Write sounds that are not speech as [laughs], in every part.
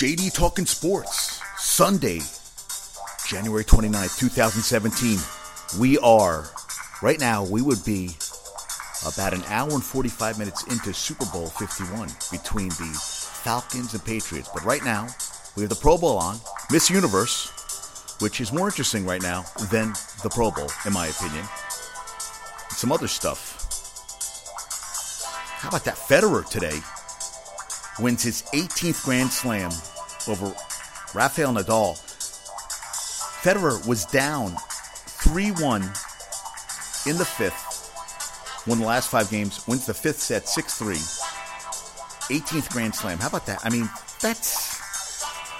JD Talking Sports, Sunday, January 29th, 2017. We are, right now, we would be about an hour and 45 minutes into Super Bowl 51 between the Falcons and Patriots. But right now, we have the Pro Bowl on, Miss Universe, which is more interesting right now than the Pro Bowl, in my opinion. And some other stuff. How about that Federer today? Wins his 18th Grand Slam over Rafael Nadal. Federer was down 3 1 in the fifth, won the last five games, wins the fifth set 6 3. 18th Grand Slam. How about that? I mean, that's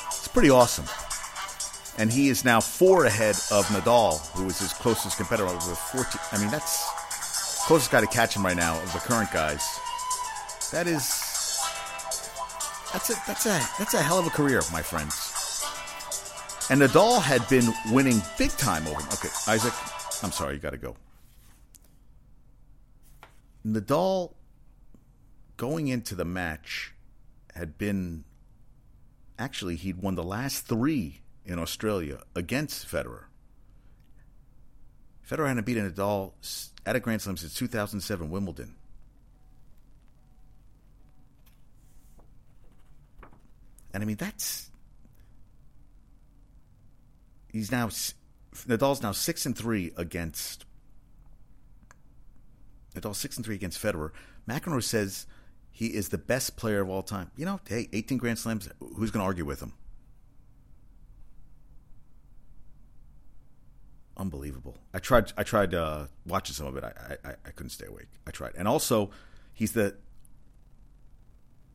it's pretty awesome. And he is now four ahead of Nadal, who was his closest competitor with 14. I mean, that's closest guy to catch him right now of the current guys. That is that's a that's a that's a hell of a career, my friends. And Nadal had been winning big time over him. Okay, Isaac, I'm sorry, you got to go. Nadal going into the match had been actually he'd won the last three in Australia against Federer. Federer hadn't beaten Nadal at a Grand Slam since 2007 Wimbledon. And I mean, that's he's now Nadal's now six and three against Nadal six and three against Federer. McEnroe says he is the best player of all time. You know, hey, 18 Grand Slams. Who's going to argue with him? Unbelievable. I tried. I tried uh, watching some of it. I, I I couldn't stay awake. I tried, and also he's the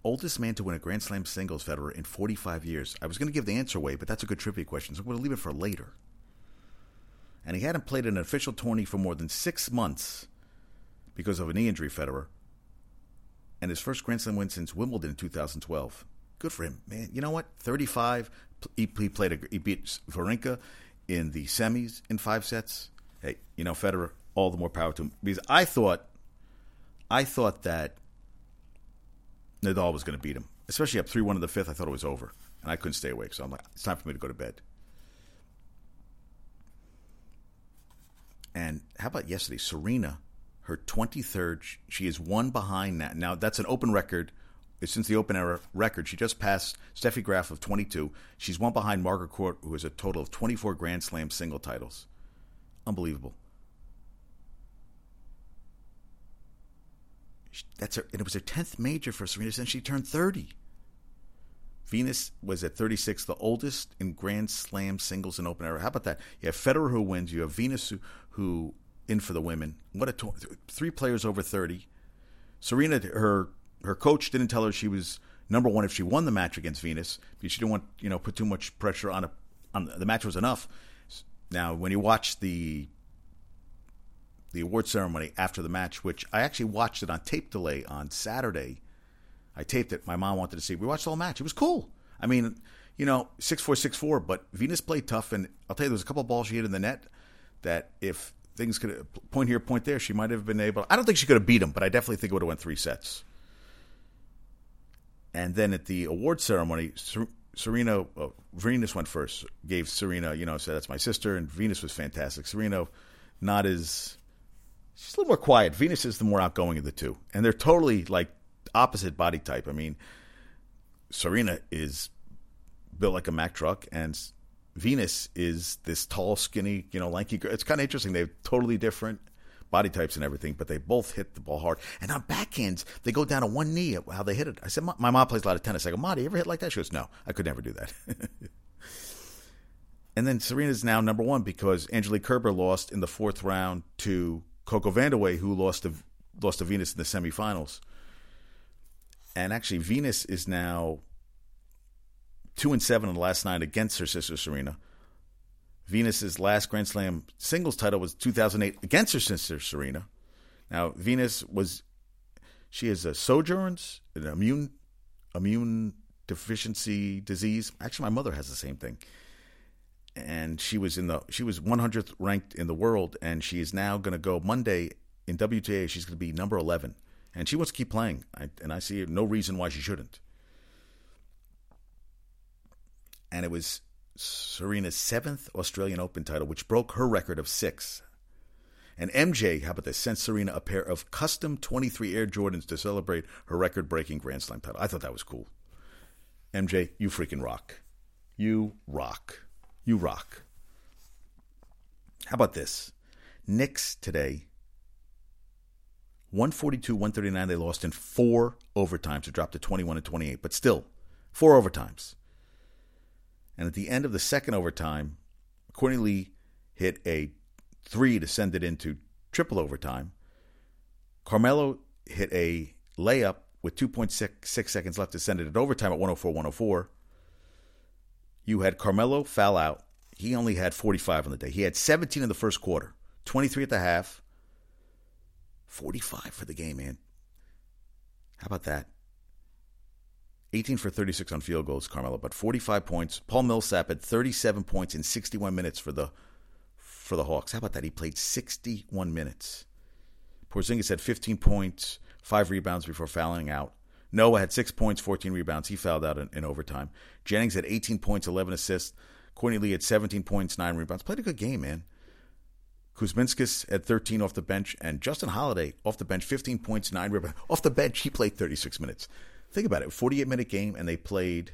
oldest man to win a Grand Slam singles Federer in 45 years. I was going to give the answer away, but that's a good trivia question, so I'm going to leave it for later. And he hadn't played an official tourney for more than six months because of a knee injury, Federer. And his first Grand Slam win since Wimbledon in 2012. Good for him, man. You know what? 35. He, played. A, he beat Wawrinka in the semis in five sets. Hey, you know Federer. All the more power to him because I thought, I thought that Nadal was going to beat him, especially up 3 1 in the fifth. I thought it was over, and I couldn't stay awake. So I'm like, it's time for me to go to bed. And how about yesterday? Serena, her 23rd, she is one behind that. Now, that's an open record. Since the open era record, she just passed Steffi Graf of 22. She's one behind Margaret Court, who has a total of 24 Grand Slam single titles. Unbelievable. That's her, and it was her tenth major for Serena since she turned thirty. Venus was at 36, the oldest in Grand Slam singles and open era. How about that? You have Federer who wins. You have Venus who, who in for the women. What a three players over 30. Serena, her her coach didn't tell her she was number one if she won the match against Venus because she didn't want you know put too much pressure on a on the match was enough. Now, when you watch the the award ceremony after the match, which I actually watched it on tape delay on Saturday. I taped it. My mom wanted to see. We watched the whole match. It was cool. I mean, you know, six four six four. But Venus played tough, and I'll tell you, there was a couple balls she hit in the net that if things could point here, point there, she might have been able. I don't think she could have beat him, but I definitely think it would have went three sets. And then at the award ceremony, Serena, uh, Venus went first. Gave Serena, you know, said that's my sister, and Venus was fantastic. Serena, not as she's a little more quiet. Venus is the more outgoing of the two, and they're totally like opposite body type. I mean, Serena is built like a Mack truck, and Venus is this tall, skinny, you know, lanky girl. It's kind of interesting. They have totally different body types and everything, but they both hit the ball hard. And on backhands, they go down to one knee how they hit it. I said, my mom plays a lot of tennis. I go, Ma, do you ever hit like that? She goes, No, I could never do that. [laughs] and then Serena's now number one because Angelique Kerber lost in the fourth round to Coco Vandeweghe, who lost to lost to Venus in the semifinals. And actually, Venus is now two and seven in the last nine against her sister Serena. Venus's last Grand Slam singles title was 2008 against her sister Serena. Now, Venus was she has a Sjögren's, an immune immune deficiency disease. Actually, my mother has the same thing and she was in the she was 100th ranked in the world, and she is now going to go Monday in WTA. She's going to be number 11, and she wants to keep playing, I, and I see no reason why she shouldn't. and it was Serena's seventh Australian Open title, which broke her record of six. And MJ, how about this, sent Serena a pair of custom 23 Air Jordans to celebrate her record breaking Grand Slam title. I thought that was cool. MJ, you freaking rock. You rock. You rock. How about this? Knicks today, 142 139. They lost in four overtimes It dropped to 21 and 28, but still, four overtimes. And at the end of the second overtime, Courtney Lee hit a three to send it into triple overtime. Carmelo hit a layup with 2.6 seconds left to send it at overtime at 104 104. You had Carmelo foul out. He only had 45 on the day. He had 17 in the first quarter, 23 at the half, 45 for the game, man. How about that? 18 for 36 on field goals, Carmelo, but 45 points. Paul Millsap had 37 points in 61 minutes for the for the Hawks. How about that? He played 61 minutes. Porzingis had 15 points, five rebounds before fouling out. Noah had six points, 14 rebounds. He fouled out in, in overtime. Jennings had 18 points, 11 assists. Courtney Lee had 17 points, nine rebounds. Played a good game, man. Kuzminskas had 13 off the bench, and Justin Holiday off the bench, 15 points, nine rebounds. Off the bench, he played 36 minutes. Think about it, 48 minute game, and they played.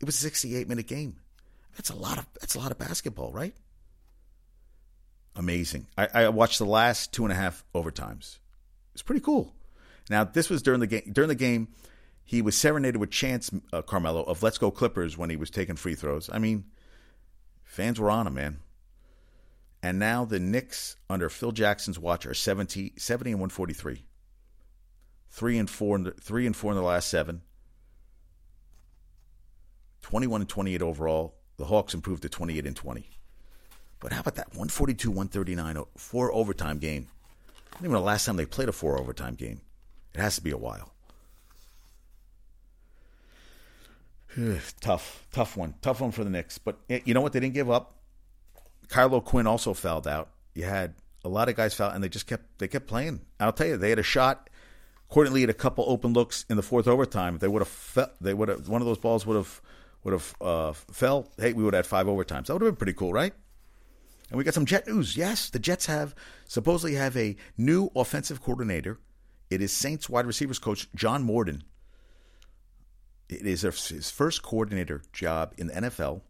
It was a 68 minute game. That's a lot of that's a lot of basketball, right? Amazing. I, I watched the last two and a half overtimes. It's pretty cool. Now this was during the game. During the game, he was serenaded with chants, uh, Carmelo, of "Let's go Clippers" when he was taking free throws. I mean, fans were on him, man. And now the Knicks under Phil Jackson's watch are 70, 70 and 143 three and four, in the, three and four in the last seven. 21 and 28 overall. The Hawks improved to 28 and 20. But how about that 142 139 four overtime game? I don't even know the last time they played a four overtime game. It has to be a while. tough, tough one, tough one for the Knicks. But eh, you know what? They didn't give up. Kyle Quinn also fouled out. You had a lot of guys foul, and they just kept they kept playing. I'll tell you, they had a shot Courtney had a couple open looks in the fourth overtime. They would have, fe- they would have one of those balls would have would have uh, fell. Hey, we would have had five overtimes. That would have been pretty cool, right? And we got some Jet news. Yes, the Jets have supposedly have a new offensive coordinator. It is Saints wide receivers coach John Morton. It is his first coordinator job in the NFL.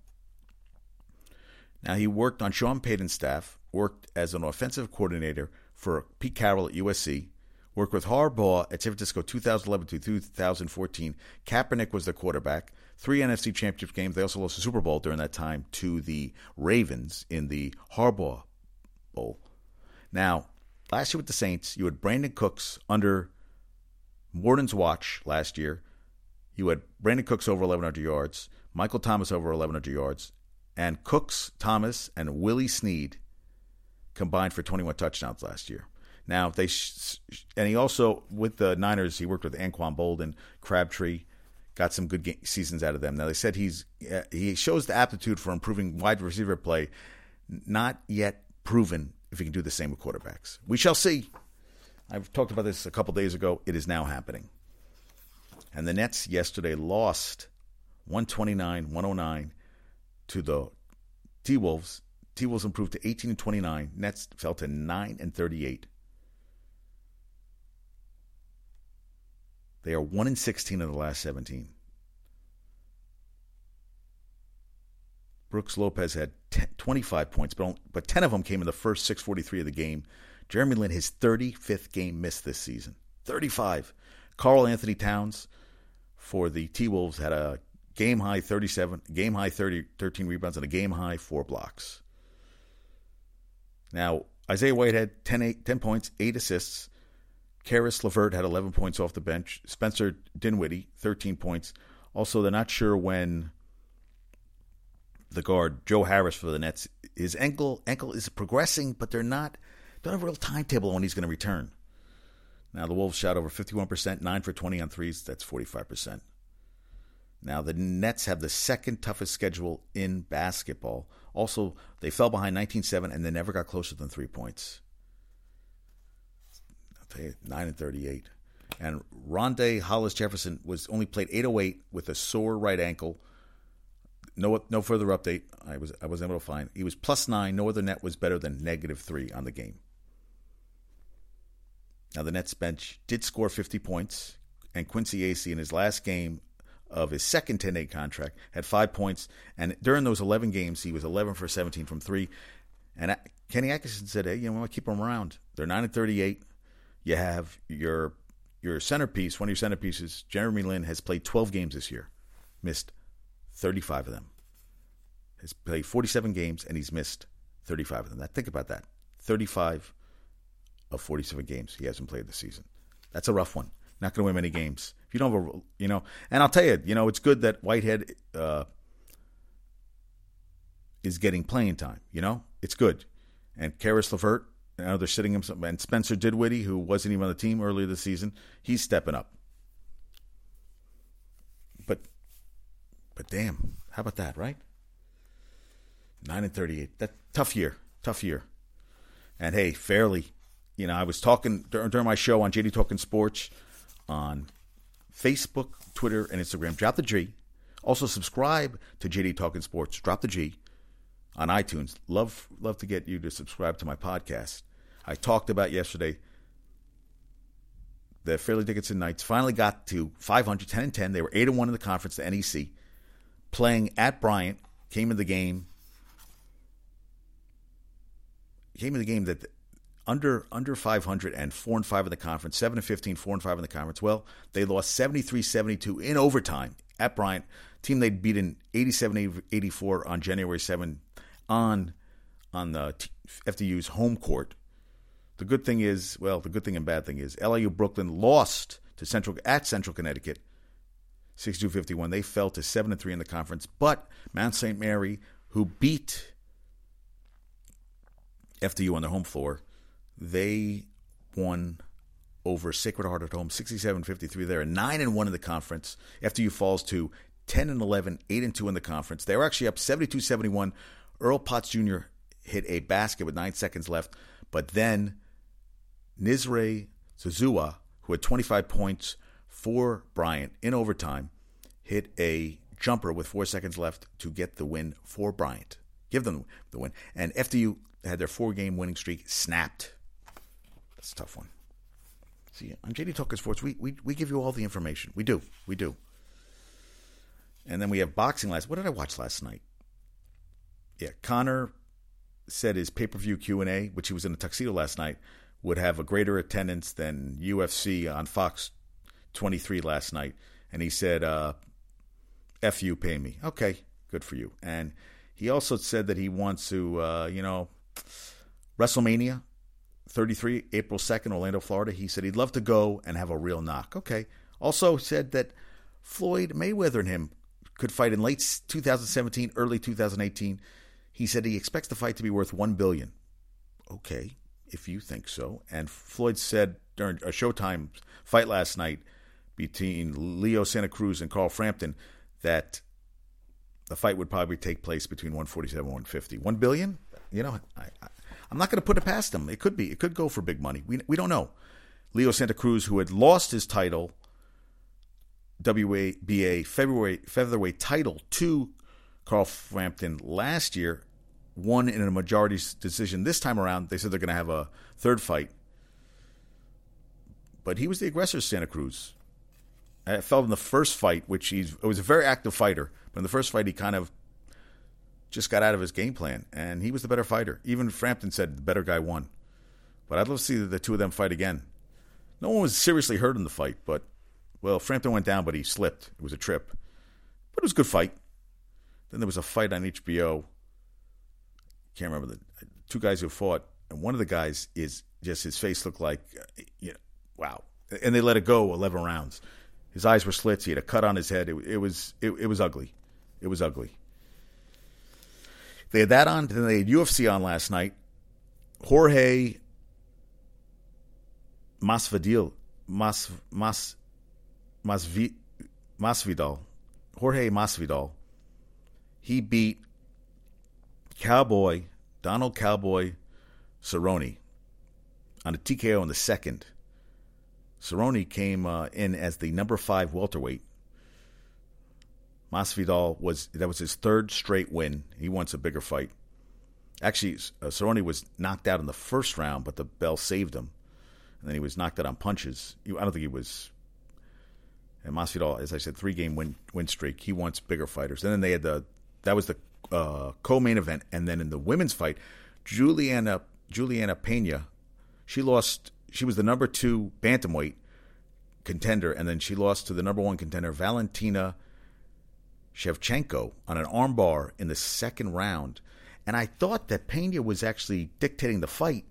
Now he worked on Sean Payton's staff, worked as an offensive coordinator for Pete Carroll at USC, Worked with Harbaugh at San Francisco 2011 to 2014. Kaepernick was the quarterback. Three NFC championship games. They also lost the Super Bowl during that time to the Ravens in the Harbaugh Bowl. Now, last year with the Saints, you had Brandin Cooks under Morton's watch last year. You had Brandin Cooks over 1,100 yards, Michael Thomas over 1,100 yards, and Cooks, Thomas, and Willie Snead combined for 21 touchdowns last year. Now they sh- and he also with the Niners he worked with Anquan Boldin, Crabtree, got some good seasons out of them. Now they said he's uh, he shows the aptitude for improving wide receiver play, not yet proven if he can do the same with quarterbacks. We shall see. I've talked about this a couple days ago. It is now happening. And the Nets yesterday lost 129-109 to the T Wolves. T Wolves improved to 18 and 29. Nets fell to 9 and 38. They are 1 in 16 of the last 17. Brooks Lopez had 10, 25 points, but, but 10 of them came in the first 643 of the game. Jeremy Lin, his 35th game missed this season. 35. Karl-Anthony Towns for the T Wolves had a game high 37, game high 30, 13 rebounds, and a game high four blocks. Now, Isaiah White had 10, 8, 10 points, 8 assists. Caris LeVert had 11 points off the bench. Spencer Dinwiddie, 13 points. Also, they're not sure when the guard Joe Harris for the Nets, his ankle ankle is progressing, but they're not don't have a real timetable on when he's going to return. Now the Wolves shot over 51%, 9 for 20 on threes, that's 45%. Now the Nets have the second toughest schedule in basketball. Also, they fell behind 19-7 and they never got closer than 3 points. 9 and 38. And Rondae Hollis Jefferson was only played 808 with a sore right ankle. No, no further update. I was I was able to find. He was plus nine. No other net was better than negative three on the game. Now the Nets bench did score 50 points, and Quincy Acy in his last game of his second 10-day contract had five points, and during those 11 games he was 11 for 17 from three. And Kenny Atkinson said, "Hey, you know, I keep them around. They're nine and 38. You have your your centerpiece, one of your centerpieces, Jeremy Lin, has played 12 games this year, missed 35 of them. Has played 47 games and he's missed 35 of them. Now think about that. 35 of 47 games he hasn't played this season. That's a rough one. Not going to win many games. If you don't have a, you know, and I'll tell you, you know, it's good that Whitehead uh, is getting playing time. You know, it's good. And Caris LeVert, now they're sitting him, and Spencer Dinwiddie, who wasn't even on the team earlier this season, he's stepping up. But, but damn, how about that, right? Nine and thirty-eight. That tough year, tough year. And hey, fairly, you know, I was talking during my show on JD Talking Sports on Facebook, Twitter, and Instagram. Drop the G. Also subscribe to JD Talking Sports. Drop the G on iTunes. Love love to get you to subscribe to my podcast. I talked about yesterday the Fairleigh Dickinson Knights finally got to 500, 10 and 10. They were 8 and 1 in the conference, the NEC, playing at Bryant. Came in the game. Came in the game that under under 500 and 4 and 5 in the conference, 7 and 15, 4 and 5 in the conference. Well, they lost 73-72 in overtime at Bryant. Team they'd beaten 87-84 on January 7 on on the FDU's home court. The good thing is, well, the good thing and bad thing is, LIU Brooklyn lost to Central at Central Connecticut, 62-51. They fell to seven and three in the conference, but Mount St. Mary, who beat FDU on their home floor, they won over Sacred Heart at home, 67-53. They're nine and one in the conference. FDU falls to 10 and 11, 8 and 2 in the conference. They were actually up 72 71 Earl Potts Jr. hit a basket with nine seconds left, but then Nisre Zouzoua, who had 25 points for Bryant in overtime, hit a jumper with four seconds left to get the win for Bryant. Give them the win. And FDU had their four game winning streak snapped. That's a tough one. See, on JD Talking Sports, we, we, we give you all the information. We do. We do. And then we have boxing last. What did I watch last night? yeah, Conor said his pay per view Q and A, which he was in a tuxedo last night, would have a greater attendance than UFC on Fox 23 last night, and he said, uh, "F you, pay me." Okay, good for you. And he also said that he wants to, uh, you know, WrestleMania 33, April 2nd, Orlando, Florida. He said he'd love to go and have a real knock. Okay. Also said that Floyd Mayweather and him could fight in late 2017, early 2018. He said he expects the fight to be worth one billion. Okay, if you think so. And Floyd said during a Showtime fight last night between Leo Santa Cruz and Carl Frampton that the fight would probably take place between 147 and 150. One billion? You know, I, I'm not going to put it past him. It could be. It could go for big money. We we don't know. Leo Santa Cruz, who had lost his title, WBA February featherweight title to Carl Frampton last year, won in a majority decision. This time around, they said they're going to have a third fight. But he was the aggressor, Santa Cruz. I felt in the first fight, which he's was a very active fighter, but in the first fight he kind of just got out of his game plan, and he was the better fighter. Even Frampton said the better guy won. But I'd love to see the two of them fight again. No one was seriously hurt in the fight, but well, Frampton went down, but he slipped. It was a trip, but it was a good fight. Then there was a fight on HBO. Can't remember the two guys who fought, and one of the guys is just his face looked like, you know, wow. And they let it go eleven rounds. His eyes were slits. He had a cut on his head. It, it was it, it was ugly. It was ugly. They had that on. Then they had UFC on last night. Jorge Masvidal, Mas Mas Masvi, Masvidal, Jorge Masvidal he beat Cowboy, Donald Cowboy Cerrone on a TKO in the second. Cerrone came uh, in as the number five welterweight. Masvidal was that was his third straight win. He wants a bigger fight. Actually, uh, Cerrone was knocked out in the first round, but the bell saved him, and then he was knocked out on punches. I don't think he was. And Masvidal, as I said, three game win win streak. He wants bigger fighters. And then they had the that was the uh, co-main event, and then in the women's fight, Juliana Juliana Pena, she lost. She was the number two bantamweight contender, and then she lost to the number one contender Valentina Shevchenko on an armbar in the second round. And I thought that Pena was actually dictating the fight.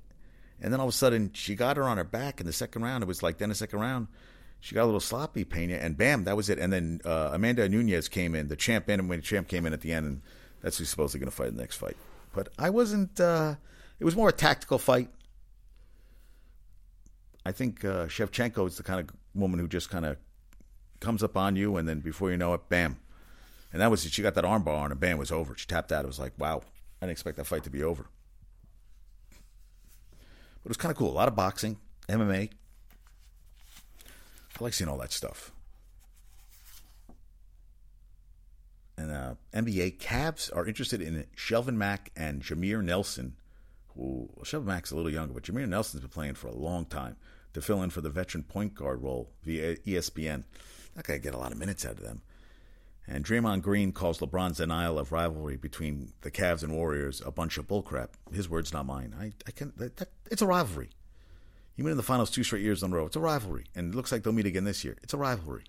And then all of a sudden, she got her on her back in the second round. It was like then the second round, she got a little sloppy, Pena, and bam, that was it. And then uh, Amanda Nunes came in, the champ, the champ came in at the end, and that's who's supposedly going to fight in the next fight. But I wasn't. Uh, it was more a tactical fight. I think uh, Shevchenko is the kind of woman who just kind of comes up on you, and then before you know it, bam, and that was she got that armbar on, and bam, was over. She tapped out. It was like, wow, I didn't expect that fight to be over. But it was kind of cool. A lot of boxing, MMA. I like seeing all that stuff. And uh, NBA Cavs are interested in Shelvin Mack and Jameer Nelson. Who well, Shelvin Mack's a little younger, but Jameer Nelson's been playing for a long time to fill in for the veteran point guard role via ESPN. Going to get a lot of minutes out of them. And Draymond Green calls LeBron's denial of rivalry between the Cavs and Warriors a bunch of bullcrap. His words, not mine. I, I can. That, that, it's a rivalry. He went in the finals two straight years in a row. It's a rivalry, and it looks like they'll meet again this year. It's a rivalry.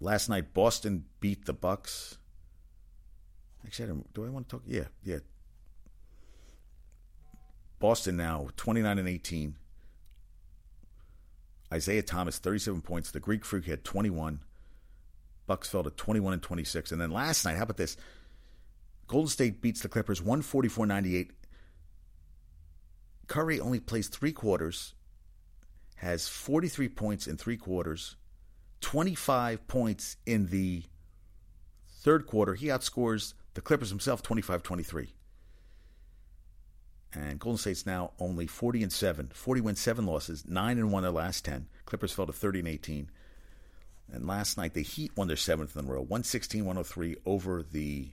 Last night, Boston beat the Bucks. Actually, I do I want to talk? Yeah, yeah. Boston now twenty nine and eighteen. Isaiah Thomas thirty seven points. The Greek Freak had twenty one. Bucks fell to 21 and 26. And then last night, how about this? Golden State beats the Clippers 144-98. Curry only plays three quarters, has 43 points in three quarters, 25 points in the third quarter. He outscores the Clippers himself 25-23. And Golden State's now only 40 and 7, 40 wins, 7 losses, 9 and 1 their last 10. Clippers fell to 30 and 18. And last night, the Heat won their seventh in a row, 116 103 over the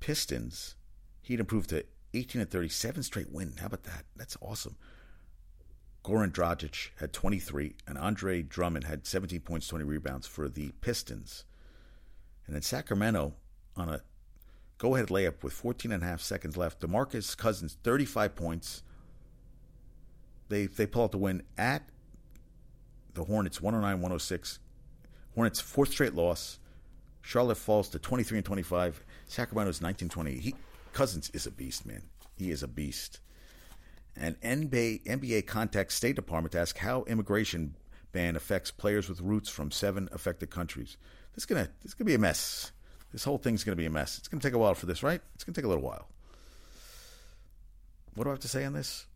Pistons. Heat improved to 18 and 37 straight win. How about that? That's awesome. Goran Dragic had 23, and Andre Drummond had 17 points, 20 rebounds for the Pistons. And then Sacramento on a go ahead layup with 14 and a half seconds left. DeMarcus Cousins, 35 points. They, they pull out the win at the Hornets 109 106. Hornets fourth straight loss. Charlotte falls to 23 and 25. Sacramento's 19 20. He, Cousins is a beast, man. He is a beast. And NBA, NBA contacts State Department to ask how immigration ban affects players with roots from seven affected countries. This is gonna this is gonna be a mess. This whole thing's gonna be a mess. It's gonna take a while for this, right? It's gonna take a little while. What do I have to say on this?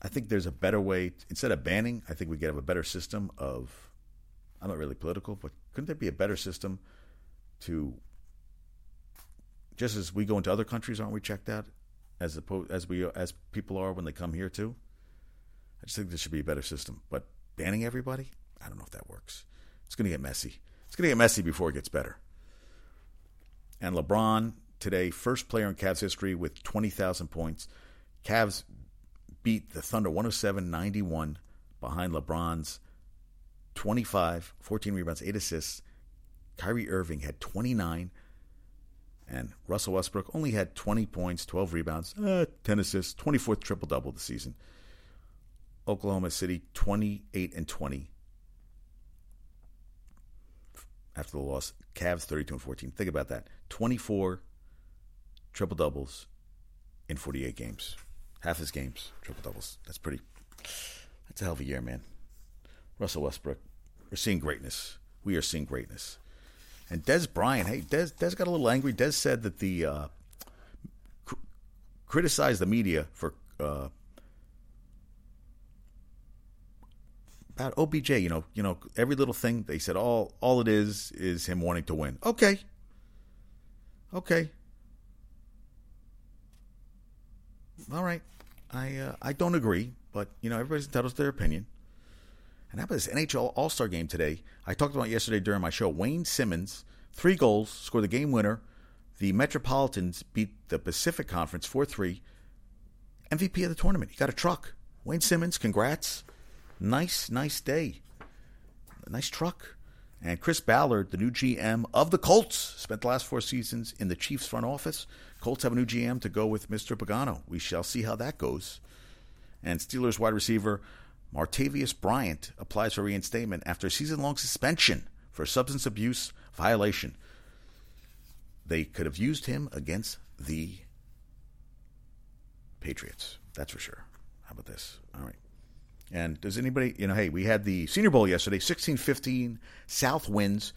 I think there's a better way. Instead of banning, I think we could have a better system of. I'm not really political, but couldn't there be a better system to? Just as we go into other countries, aren't we checked out, as opposed as we as people are when they come here too? I just think there should be a better system. But banning everybody, I don't know if that works. It's going to get messy. It's going to get messy before it gets better. And LeBron today, first player in Cavs history with 20,000 points. Cavs beat the Thunder 107 91 behind LeBron's 25, 14 rebounds, 8 assists. Kyrie Irving had 29, and Russell Westbrook only had 20 points, 12 rebounds, uh, 10 assists, 24th triple double the season. Oklahoma City 28 and 20 after the loss. Cavs 32 and 14. Think about that. 24 triple doubles in 48 games half his games, triple doubles. That's pretty. That's a hell of a year, man. Russell Westbrook. We're seeing greatness. We are seeing greatness. And Dez Bryant, hey, Dez, Dez got a little angry. Dez said that the uh, cr- criticized the media for uh, about OBJ. You know, you know, every little thing they said. All all it is is him wanting to win. Okay, okay, all right. I uh, I don't agree. but you know everybody's entitled to their opinion. And how about this NHL All Star game today? I talked about yesterday during my show. Wayne Simmonds, three goals, scored the game winner. The Metropolitans beat the Pacific Conference 4 3. MVP of the tournament. He got a truck. Wayne Simmonds, congrats. Nice, nice day. Nice truck. And Chris Ballard, the new GM of the Colts, spent the last four seasons in the Chiefs front office. Colts have a new GM to go with Mr. Pagano. We shall see how that goes. And Steelers wide receiver Martavis Bryant applies for reinstatement after a season long suspension for substance abuse violation. They could have used him against the Patriots. That's for sure. How about this? All right. And does anybody, you know, hey, we had the Senior Bowl yesterday, 16 15, South wins.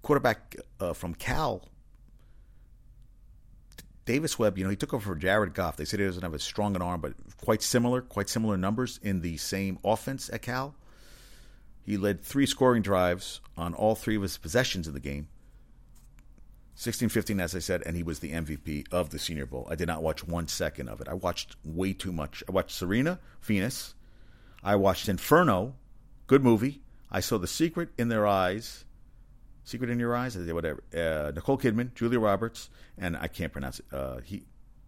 Quarterback uh, from Cal, Davis Webb, you know, he took over for Jared Goff. They said he doesn't have as strong an arm, but quite similar, quite similar numbers in the same offense at Cal. He led three scoring drives on all three of his possessions in the game. 16 15, as I said, and he was the MVP of the Senior Bowl. I did not watch one second of it. I watched way too much. I watched Serena, Venus. I watched Inferno, good movie. I saw The Secret in Their Eyes, Secret in Your Eyes, whatever. Uh, Nicole Kidman, Julia Roberts, and I can't pronounce it. Uh, he,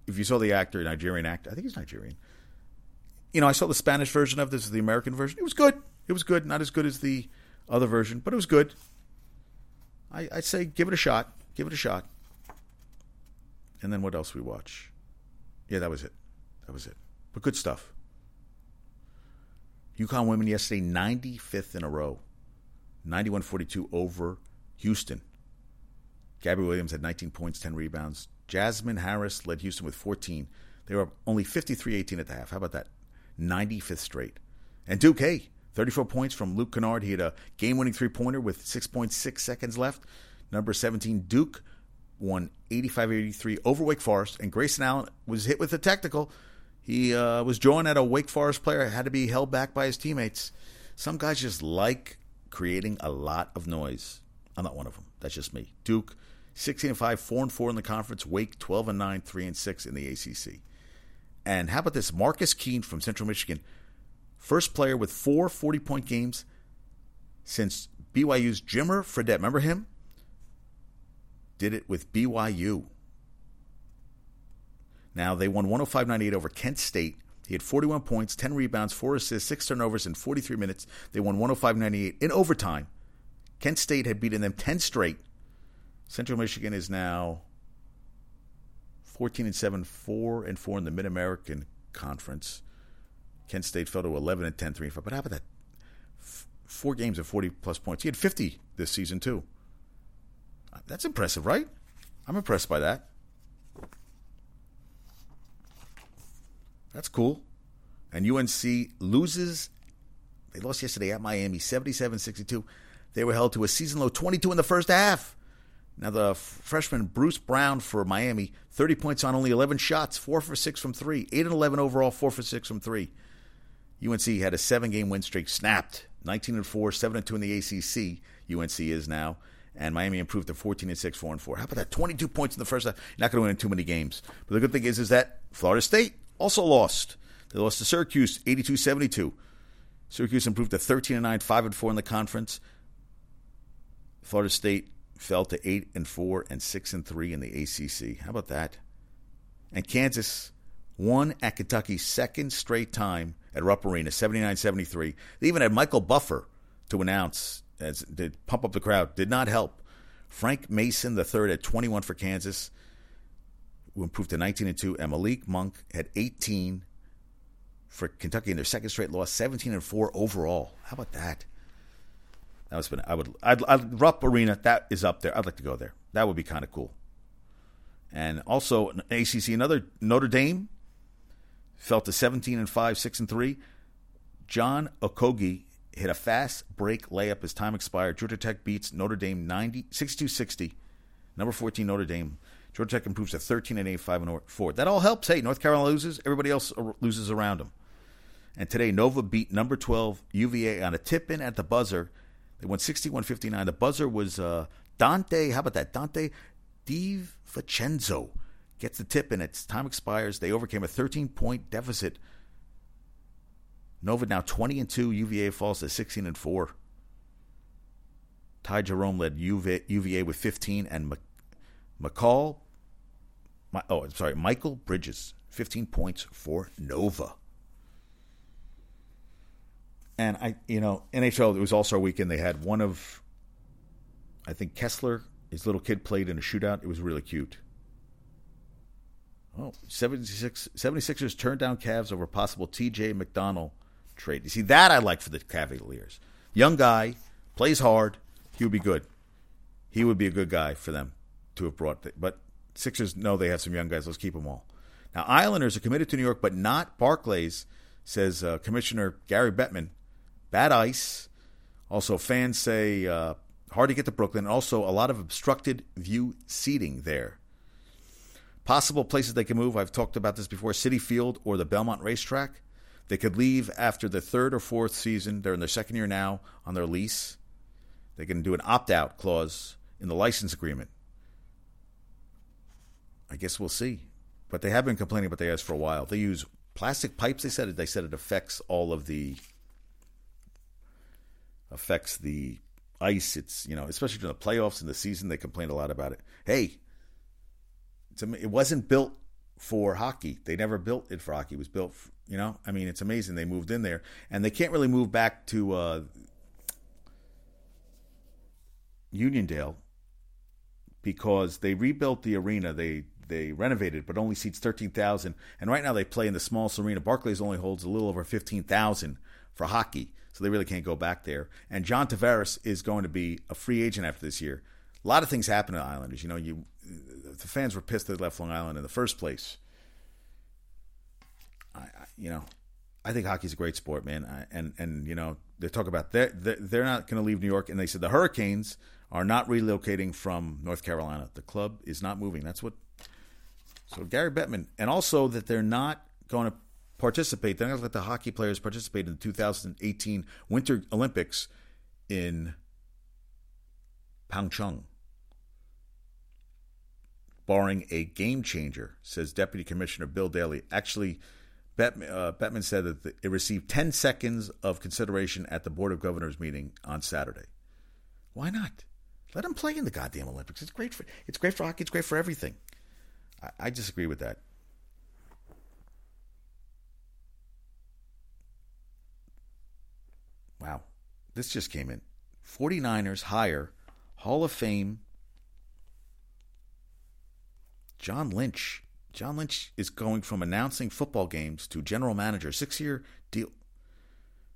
if you saw the actor, Nigerian actor, I think he's Nigerian. You know, I saw the Spanish version of this, the American version. It was good. It was good. Not as good as the other version, but it was good. I, I'd say give it a shot. Give it a shot. And then what else we watch? Yeah, that was it. That was it. But good stuff. UConn women yesterday, 95th in a row. 91 42 over Houston. Gabby Williams had 19 points, 10 rebounds. Jasmine Harris led Houston with 14. They were only 53 18 at the half. How about that? 95th straight. And Duke, hey, 34 points from Luke Kennard. He had a game winning three pointer with 6.6 seconds left. Number 17, Duke won 85 83 over Wake Forest. And Grayson Allen was hit with a technical. He uh, was drawing at a Wake Forest player, had to be held back by his teammates. Some guys just like creating a lot of noise. I'm not one of them. That's just me. Duke, 16 and 5, 4 and 4 in the conference. Wake, 12 and 9, 3 and 6 in the ACC. And how about this? Marcus Keene from Central Michigan, first player with four 40 point games since BYU's Jimmer Fredette. Remember him? Did it with BYU. Now, they won 105 98 over Kent State. He had 41 points, 10 rebounds, 4 assists, 6 turnovers in 43 minutes. They won 105 98 in overtime. Kent State had beaten them 10 straight. Central Michigan is now 14 and 7, 4 and 4 in the Mid American Conference. Kent State fell to 11 and 10, 3 and 5. But how about that? F- four games of 40 plus points. He had 50 this season, too. That's impressive, right? I'm impressed by that. That's cool. And UNC loses. They lost yesterday at Miami 77 62. They were held to a season low 22 in the first half. Now, the freshman Bruce Brown for Miami, 30 points on only 11 shots, 4 for 6 from 3, 8 and 11 overall, 4 for 6 from 3. UNC had a seven game win streak snapped, 19 and 4, 7 and 2 in the ACC. UNC is now. And Miami improved to 14 and 6, 4 and 4. How about that? 22 points in the first half. You're not going to win in too many games. But the good thing is, is that Florida State also lost. They lost to Syracuse 82 72. Syracuse improved to 13 and 9, 5 and 4 in the conference. Florida State fell to 8 and 4 and 6 and 3 in the ACC. How about that? And Kansas won at Kentucky second straight time at Rupp Arena, 79-73. They even had Michael Buffer to announce as to pump up the crowd. Did not help. Frank Mason the third at 21 for Kansas, who improved to 19 and 2, and Malik Monk had 18 for Kentucky in their second straight loss, 17 and 4 overall. How about that? That was been I would I'd, I'd Rupp Arena that is up there. I'd like to go there. That would be kind of cool. And also ACC another Notre Dame fell to 17 and 5, 6 and 3. John Okogie hit a fast break layup as time expired. Georgia Tech beats Notre Dame 90 62-60. Number 14 Notre Dame. Georgia Tech improves to 13 and 8, 5 and 4. That all helps. Hey, North Carolina loses, everybody else loses around them. And today Nova beat number 12 UVA on a tip in at the buzzer they won 61 59. The buzzer was uh, Donte. How about that? Donte DiVincenzo gets the tip, and its time expires. They overcame a 13 point deficit Nova now 20 and 2. UVA falls to 16 and 4. Ty Jerome led UVA, UVA with 15, and McCall, my, oh, sorry, Mikal Bridges, 15 points for Nova. And I, you know, NHL, it was All Star weekend. They had one of, I think Kesler, his little kid played in a shootout. It was really cute. Oh, 76, 76ers turned down Cavs over possible TJ McConnell trade. You see, that I like for the Cavaliers. Young guy, plays hard. He would be good. He would be a good guy for them to have brought. But Sixers know they have some young guys. Let's keep them all. Now, Islanders are committed to New York, but not Barclays, says uh, Commissioner Gary Bettman. Bad ice. Also, fans say uh, hard to get to Brooklyn. Also, a lot of obstructed view seating there. Possible places they can move. I've talked about this before Citi Field or the Belmont Racetrack. They could leave after the third or fourth season. They're in their second year now on their lease. They can do an opt out clause in the license agreement. I guess we'll see. But they have been complaining about the ice for a while. They use plastic pipes. They said it. They said it affects all of the affects the ice. It's you know, especially during the playoffs and the season, they complained a lot about it. Hey, it wasn't built for hockey. They never built it for hockey. It was built, for, you know. I mean, it's amazing they moved in there, and they can't really move back to uh, Uniondale because they rebuilt the arena. They they renovated, but only seats thirteen thousand. And right now they play in the small arena. Barclays only holds a little over fifteen thousand for hockey, so they really can't go back there. And John Tavares is going to be a free agent after this year. A lot of things happen to the Islanders. You know, you the fans were pissed they left Long Island in the first place. I, I you know, I think hockey's a great sport, man. I, and and you know, they talk about they're they're not going to leave New York, and they said the Hurricanes are not relocating from North Carolina. The club is not moving. That's what. So Gary Bettman, and also that they're not going to participate. They're not going to let the hockey players participate in the 2018 Winter Olympics in Pyeongchang barring a game changer, says Deputy Commissioner Bill Daly. Actually, Bet, uh, Bettman said that the, it received 10 seconds of consideration at the Board of Governors meeting on Saturday. Why not? Let them play in the goddamn Olympics. It's great for it's great for hockey. It's great for everything. I, disagree with that. Wow. This just came in. 49ers hire Hall of Fame John Lynch. John Lynch is going from announcing football games to general manager, six year deal.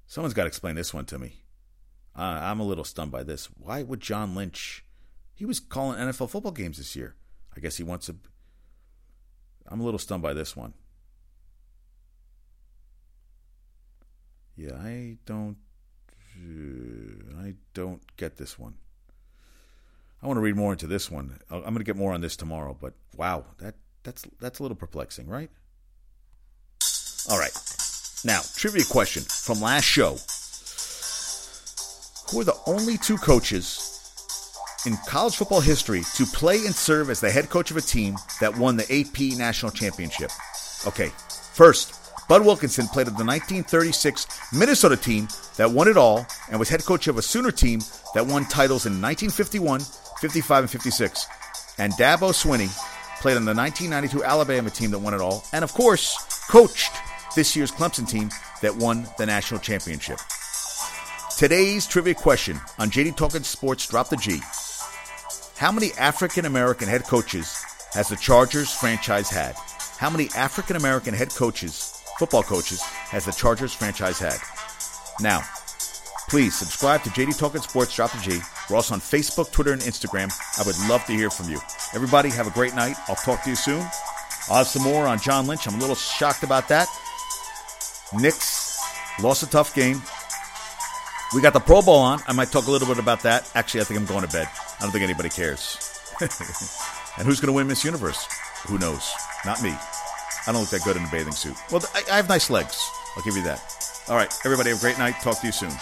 Someone's got to explain this one to me. Uh, I'm a little stunned by this. Why would John Lynch? He was calling NFL football games this year. I guess he wants to. I'm a little stunned by this one. Yeah, I don't. Uh, I don't get this one. I want to read more into this one. I'm going to get more on this tomorrow, but wow, that that's that's a little perplexing, right? All right. Now, trivia question from last show. Who are the only two coaches in college football history to play and serve as the head coach of a team that won the AP National Championship? Okay. First, Bud Wilkinson played at the 1936 Minnesota team that won it all and was head coach of a Sooner team that won titles in 1951, 55 and 56. And Dabo Swinney played on the 1992 Alabama team that won it all, and of course, coached this year's Clemson team that won the national championship. Today's trivia question on JD Talking Sports Drop the G. How many African American head coaches has the Chargers franchise had? How many African American head coaches, football coaches, has the Chargers franchise had? Now, please subscribe to JD Talking Sports Drop the G we're also on Facebook, Twitter, and Instagram. I would love to hear from you. Everybody, have a great night. I'll talk to you soon. I'll have some more on John Lynch. I'm a little shocked about that. Knicks lost a tough game. We got the Pro Bowl on. I might talk a little bit about that. Actually, I think I'm going to bed. I don't think anybody cares. [laughs] and who's going to win Miss Universe? Who knows? Not me. I don't look that good in a bathing suit. Well, I, I have nice legs. I'll give you that. All right, everybody, have a great night. Talk to you soon.